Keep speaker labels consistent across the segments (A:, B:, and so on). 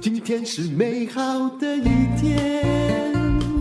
A: 今天是美好的一天。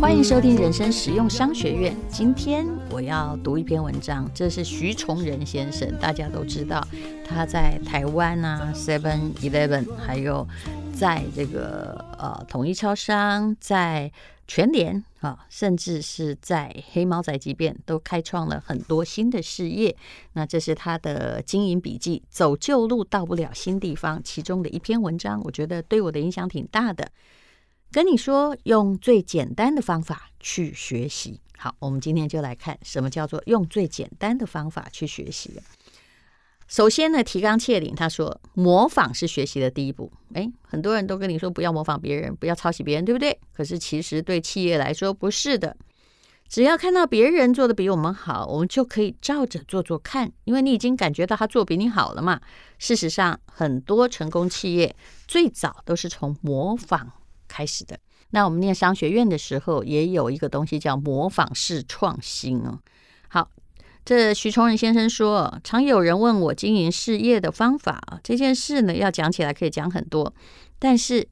B: 欢迎收听人生实用商学院。今天我要读一篇文章，这是徐崇仁先生，大家都知道他在台湾啊，Seven Eleven，还有在这个呃统一超商，在全联啊，甚至是在黑猫宅急便都开创了很多新的事业。那这是他的经营笔记，走旧路到不了新地方，其中的一篇文章，我觉得对我的影响挺大的。跟你说，用最简单的方法去学习。好，我们今天就来看什么叫做用最简单的方法去学习。首先呢，提纲挈领，他说模仿是学习的第一步。诶，很多人都跟你说不要模仿别人，不要抄袭别人，对不对？可是其实对企业来说不是的。只要看到别人做的比我们好，我们就可以照着做做看，因为你已经感觉到他做比你好了嘛。事实上，很多成功企业最早都是从模仿开始的。那我们念商学院的时候，也有一个东西叫模仿式创新哦。这徐崇仁先生说，常有人问我经营事业的方法啊，这件事呢，要讲起来可以讲很多，但是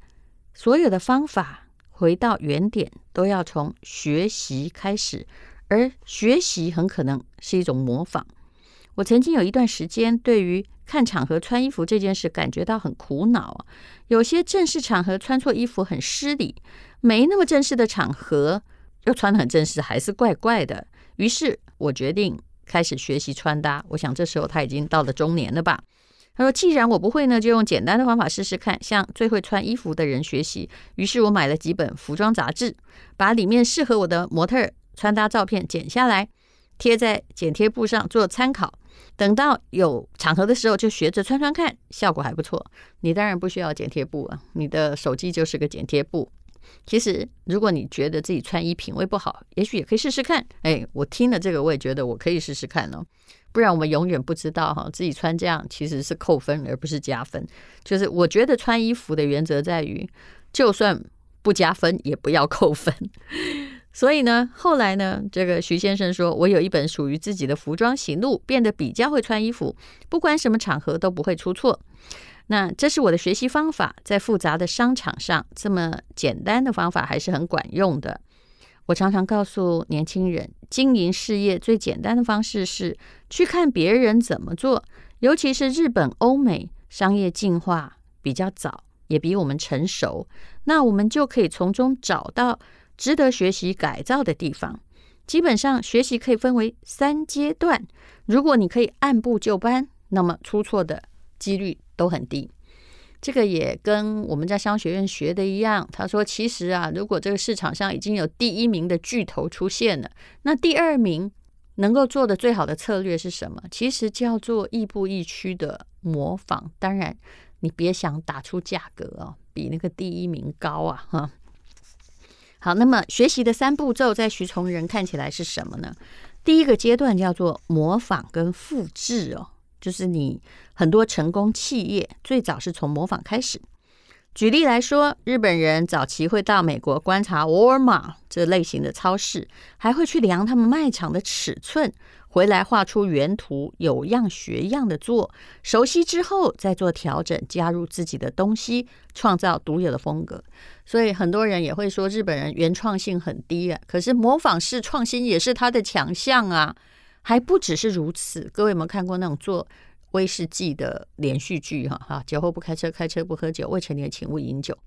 B: 所有的方法回到原点，都要从学习开始，而学习很可能是一种模仿。我曾经有一段时间，对于看场合穿衣服这件事感觉到很苦恼啊。有些正式场合穿错衣服很失礼，没那么正式的场合又穿得很正式，还是怪怪的。于是我决定开始学习穿搭。我想这时候他已经到了中年了吧？他说：“既然我不会呢，就用简单的方法试试看，向最会穿衣服的人学习。”于是我买了几本服装杂志，把里面适合我的模特穿搭照片剪下来，贴在剪贴布上做参考。等到有场合的时候，就学着穿穿看，效果还不错。你当然不需要剪贴布啊，你的手机就是个剪贴布。其实，如果你觉得自己穿衣品味不好，也许也可以试试看。哎，我听了这个，我也觉得我可以试试看哦。不然我们永远不知道哈，自己穿这样其实是扣分而不是加分。就是我觉得穿衣服的原则在于，就算不加分，也不要扣分。所以呢，后来呢，这个徐先生说，我有一本属于自己的服装行路，变得比较会穿衣服，不管什么场合都不会出错。那这是我的学习方法，在复杂的商场上，这么简单的方法还是很管用的。我常常告诉年轻人，经营事业最简单的方式是去看别人怎么做，尤其是日本、欧美商业进化比较早，也比我们成熟，那我们就可以从中找到。值得学习改造的地方，基本上学习可以分为三阶段。如果你可以按部就班，那么出错的几率都很低。这个也跟我们在商学院学的一样。他说，其实啊，如果这个市场上已经有第一名的巨头出现了，那第二名能够做的最好的策略是什么？其实叫做亦步亦趋的模仿。当然，你别想打出价格哦，比那个第一名高啊，哈。好，那么学习的三步骤在徐崇仁看起来是什么呢？第一个阶段叫做模仿跟复制哦，就是你很多成功企业最早是从模仿开始。举例来说，日本人早期会到美国观察沃尔玛这类型的超市，还会去量他们卖场的尺寸。回来画出原图，有样学样的做，熟悉之后再做调整，加入自己的东西，创造独有的风格。所以很多人也会说日本人原创性很低啊，可是模仿式创新也是他的强项啊。还不只是如此，各位有没有看过那种做威士忌的连续剧？哈哈，酒后不开车，开车不喝酒，未成年请勿饮酒。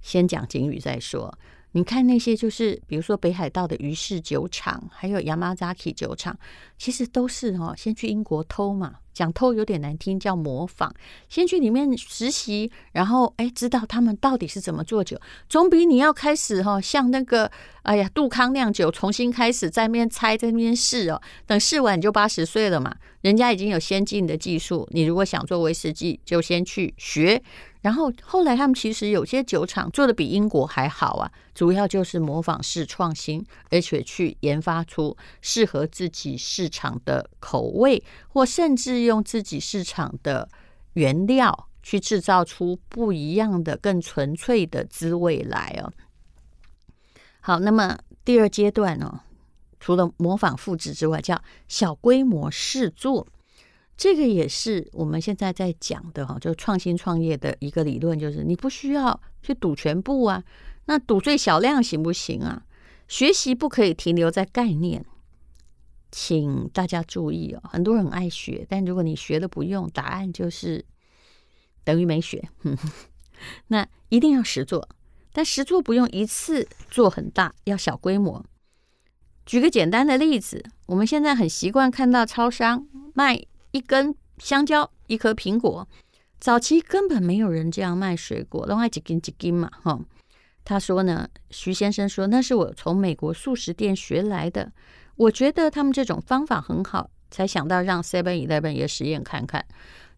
B: 先讲警语再说。你看那些，就是比如说北海道的鱼市酒厂，还有 Yamazaki 酒厂，其实都是哦，先去英国偷嘛，讲透有点难听，叫模仿。先去里面实习，然后哎，知道他们到底是怎么做酒，总比你要开始哈，像那个哎呀杜康酿酒重新开始在那边猜，在那边试哦，等试完你就八十岁了嘛，人家已经有先进的技术，你如果想做威士忌，就先去学。然后后来他们其实有些酒厂做的比英国还好啊，主要就是模仿式创新，而且去研发出适合自己市场的口味，或甚至用自己市场的原料去制造出不一样的、更纯粹的滋味来哦。好，那么第二阶段呢，除了模仿复制之外，叫小规模试做。这个也是我们现在在讲的哈，就创新创业的一个理论，就是你不需要去赌全部啊，那赌最小量行不行啊？学习不可以停留在概念，请大家注意哦。很多人爱学，但如果你学了不用，答案就是等于没学。那一定要实做，但实做不用一次做很大，要小规模。举个简单的例子，我们现在很习惯看到超商卖一根香蕉、一颗苹果，早期根本没有人这样卖水果，都爱几根几根嘛，哈。他说呢，徐先生说，那是我从美国素食店学来的。我觉得他们这种方法很好，才想到让 Seven Eleven 也实验看看。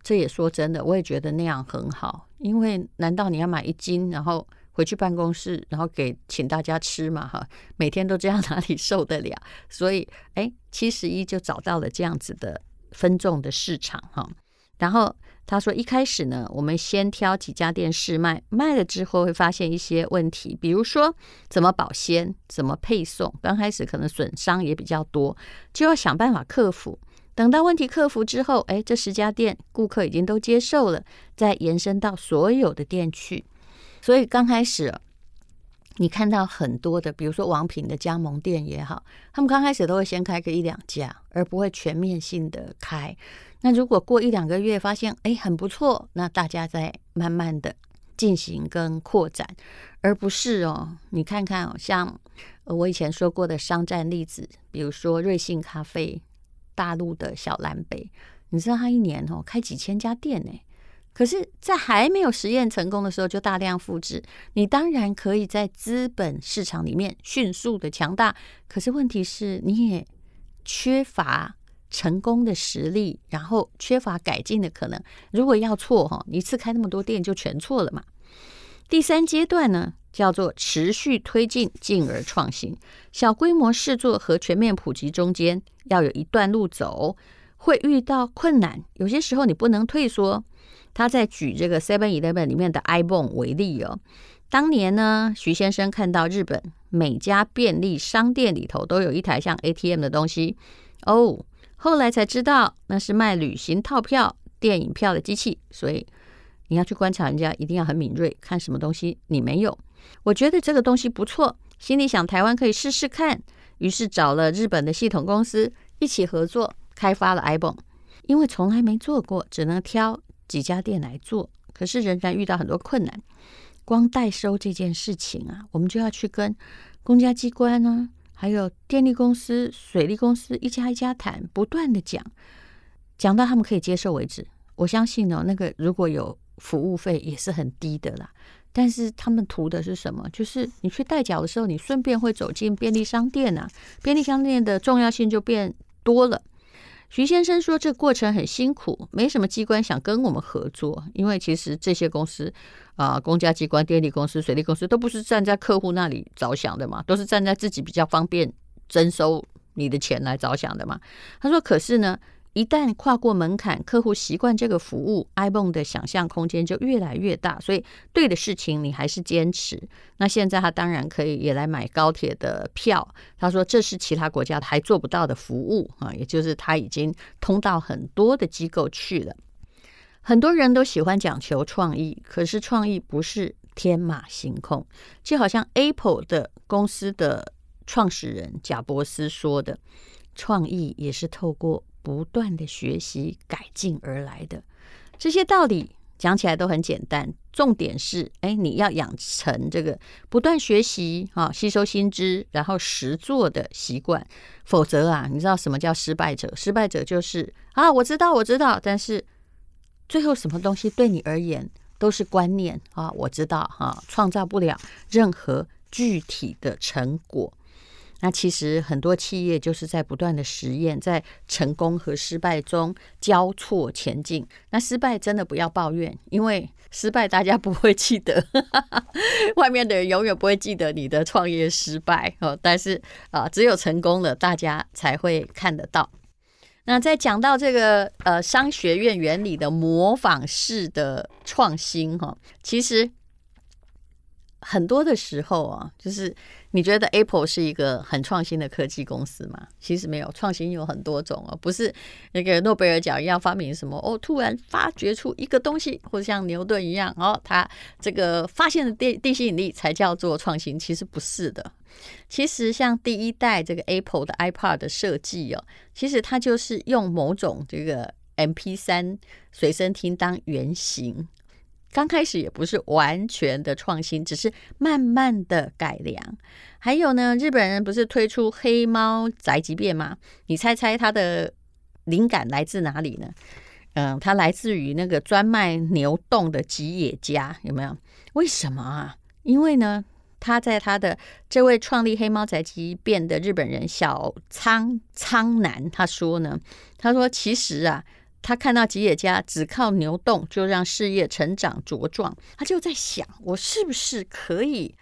B: 这也说真的，我也觉得那样很好。因为难道你要买一斤，然后回去办公室，然后给请大家吃嘛？哈，每天都这样，哪里受得了？所以，哎，七十一就找到了这样子的分众的市场哈。然后。他说：“一开始呢，我们先挑几家店试卖，卖了之后会发现一些问题，比如说怎么保鲜、怎么配送，刚开始可能损伤也比较多，就要想办法克服。等到问题克服之后，哎，这十家店顾客已经都接受了，再延伸到所有的店去。所以刚开始你看到很多的，比如说王品的加盟店也好，他们刚开始都会先开个一两家，而不会全面性的开。”那如果过一两个月发现哎很不错，那大家再慢慢的进行跟扩展，而不是哦，你看看哦，像我以前说过的商战例子，比如说瑞幸咖啡、大陆的小蓝杯，你知道他一年哦开几千家店呢？可是，在还没有实验成功的时候就大量复制，你当然可以在资本市场里面迅速的强大，可是问题是你也缺乏。成功的实力，然后缺乏改进的可能。如果要错哈，一次开那么多店就全错了嘛。第三阶段呢，叫做持续推进，进而创新。小规模试做和全面普及中间要有一段路走，会遇到困难。有些时候你不能退缩。他在举这个 Seven Eleven 里面的 ibon 为例哦。当年呢，徐先生看到日本每家便利商店里头都有一台像 ATM 的东西哦。后来才知道，那是卖旅行套票、电影票的机器。所以你要去观察人家，一定要很敏锐，看什么东西你没有。我觉得这个东西不错，心里想台湾可以试试看，于是找了日本的系统公司一起合作开发了 ibon。因为从来没做过，只能挑几家店来做，可是仍然遇到很多困难。光代收这件事情啊，我们就要去跟公家机关、啊。还有电力公司、水利公司一家一家谈，不断的讲，讲到他们可以接受为止。我相信哦，那个如果有服务费也是很低的啦。但是他们图的是什么？就是你去代缴的时候，你顺便会走进便利商店啊，便利商店的重要性就变多了。徐先生说，这过程很辛苦，没什么机关想跟我们合作，因为其实这些公司啊，公家机关、电力公司、水利公司都不是站在客户那里着想的嘛，都是站在自己比较方便征收你的钱来着想的嘛。他说，可是呢。一旦跨过门槛，客户习惯这个服务，ibon 的想象空间就越来越大。所以，对的事情你还是坚持。那现在他当然可以也来买高铁的票。他说这是其他国家还做不到的服务啊，也就是他已经通到很多的机构去了。很多人都喜欢讲求创意，可是创意不是天马行空。就好像 Apple 的公司的创始人贾伯斯说的，创意也是透过。不断的学习改进而来的这些道理讲起来都很简单，重点是，哎，你要养成这个不断学习啊，吸收新知，然后实做的习惯。否则啊，你知道什么叫失败者？失败者就是啊，我知道，我知道，但是最后什么东西对你而言都是观念啊，我知道哈，创造不了任何具体的成果。那其实很多企业就是在不断的实验，在成功和失败中交错前进。那失败真的不要抱怨，因为失败大家不会记得，外面的人永远不会记得你的创业失败哦。但是啊，只有成功了，大家才会看得到。那在讲到这个呃商学院原理的模仿式的创新哈，其实。很多的时候啊，就是你觉得 Apple 是一个很创新的科技公司吗？其实没有，创新有很多种哦，不是那个诺贝尔奖一样发明什么哦，突然发掘出一个东西，或者像牛顿一样哦，他这个发现的地地心引力才叫做创新，其实不是的。其实像第一代这个 Apple 的 iPad 的设计哦，其实它就是用某种这个 MP3 随身听当原型。刚开始也不是完全的创新，只是慢慢的改良。还有呢，日本人不是推出黑猫宅急便吗？你猜猜它的灵感来自哪里呢？嗯，它来自于那个专卖牛洞的吉野家，有没有？为什么啊？因为呢，他在他的这位创立黑猫宅急便的日本人小仓苍南他说呢，他说其实啊。他看到吉野家只靠牛洞就让事业成长茁壮，他就在想，我是不是可以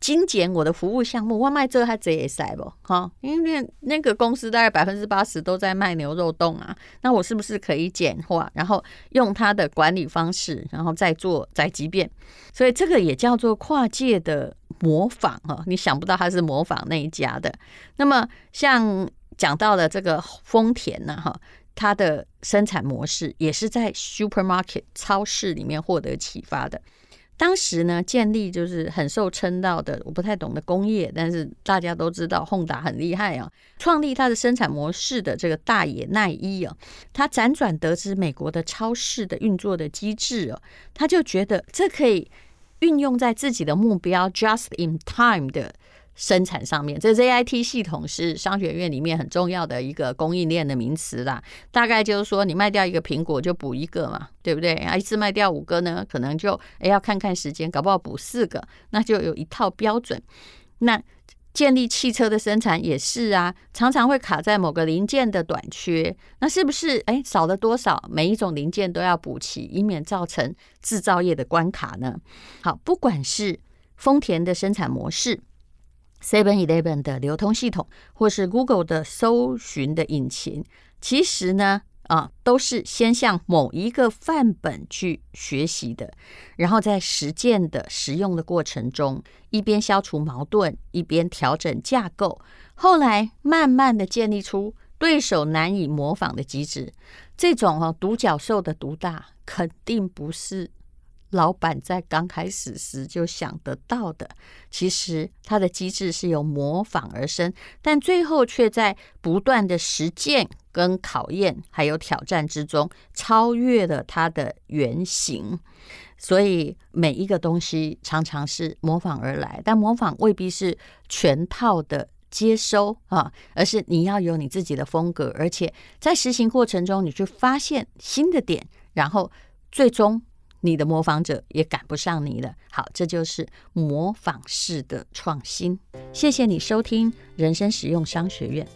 B: 精简我的服务项目？我卖这还这也塞不哈？因为那个公司大概百分之八十都在卖牛肉丼啊，那我是不是可以简化，然后用他的管理方式，然后再做宅急便？所以这个也叫做跨界的模仿哈。你想不到他是模仿那一家的。那么像讲到了这个丰田呢哈。它的生产模式也是在 supermarket 超市里面获得启发的。当时呢，建立就是很受称道的，我不太懂的工业，但是大家都知道松达很厉害啊。创立它的生产模式的这个大野耐一啊，他辗转得知美国的超市的运作的机制哦，他就觉得这可以运用在自己的目标 just in time 的。生产上面，这 ZIT 系统是商学院里面很重要的一个供应链的名词啦。大概就是说，你卖掉一个苹果就补一个嘛，对不对？啊，一次卖掉五个呢，可能就诶要看看时间，搞不好补四个，那就有一套标准。那建立汽车的生产也是啊，常常会卡在某个零件的短缺，那是不是诶少了多少？每一种零件都要补齐，以免造成制造业的关卡呢？好，不管是丰田的生产模式。Seven Eleven 的流通系统，或是 Google 的搜寻的引擎，其实呢，啊，都是先向某一个范本去学习的，然后在实践的实用的过程中，一边消除矛盾，一边调整架构，后来慢慢的建立出对手难以模仿的机制。这种啊独角兽的独大，肯定不是。老板在刚开始时就想得到的，其实他的机制是由模仿而生，但最后却在不断的实践跟考验还有挑战之中，超越了他的原型。所以每一个东西常常是模仿而来，但模仿未必是全套的接收啊，而是你要有你自己的风格，而且在实行过程中，你去发现新的点，然后最终。你的模仿者也赶不上你了。好，这就是模仿式的创新。谢谢你收听人生实用商学院。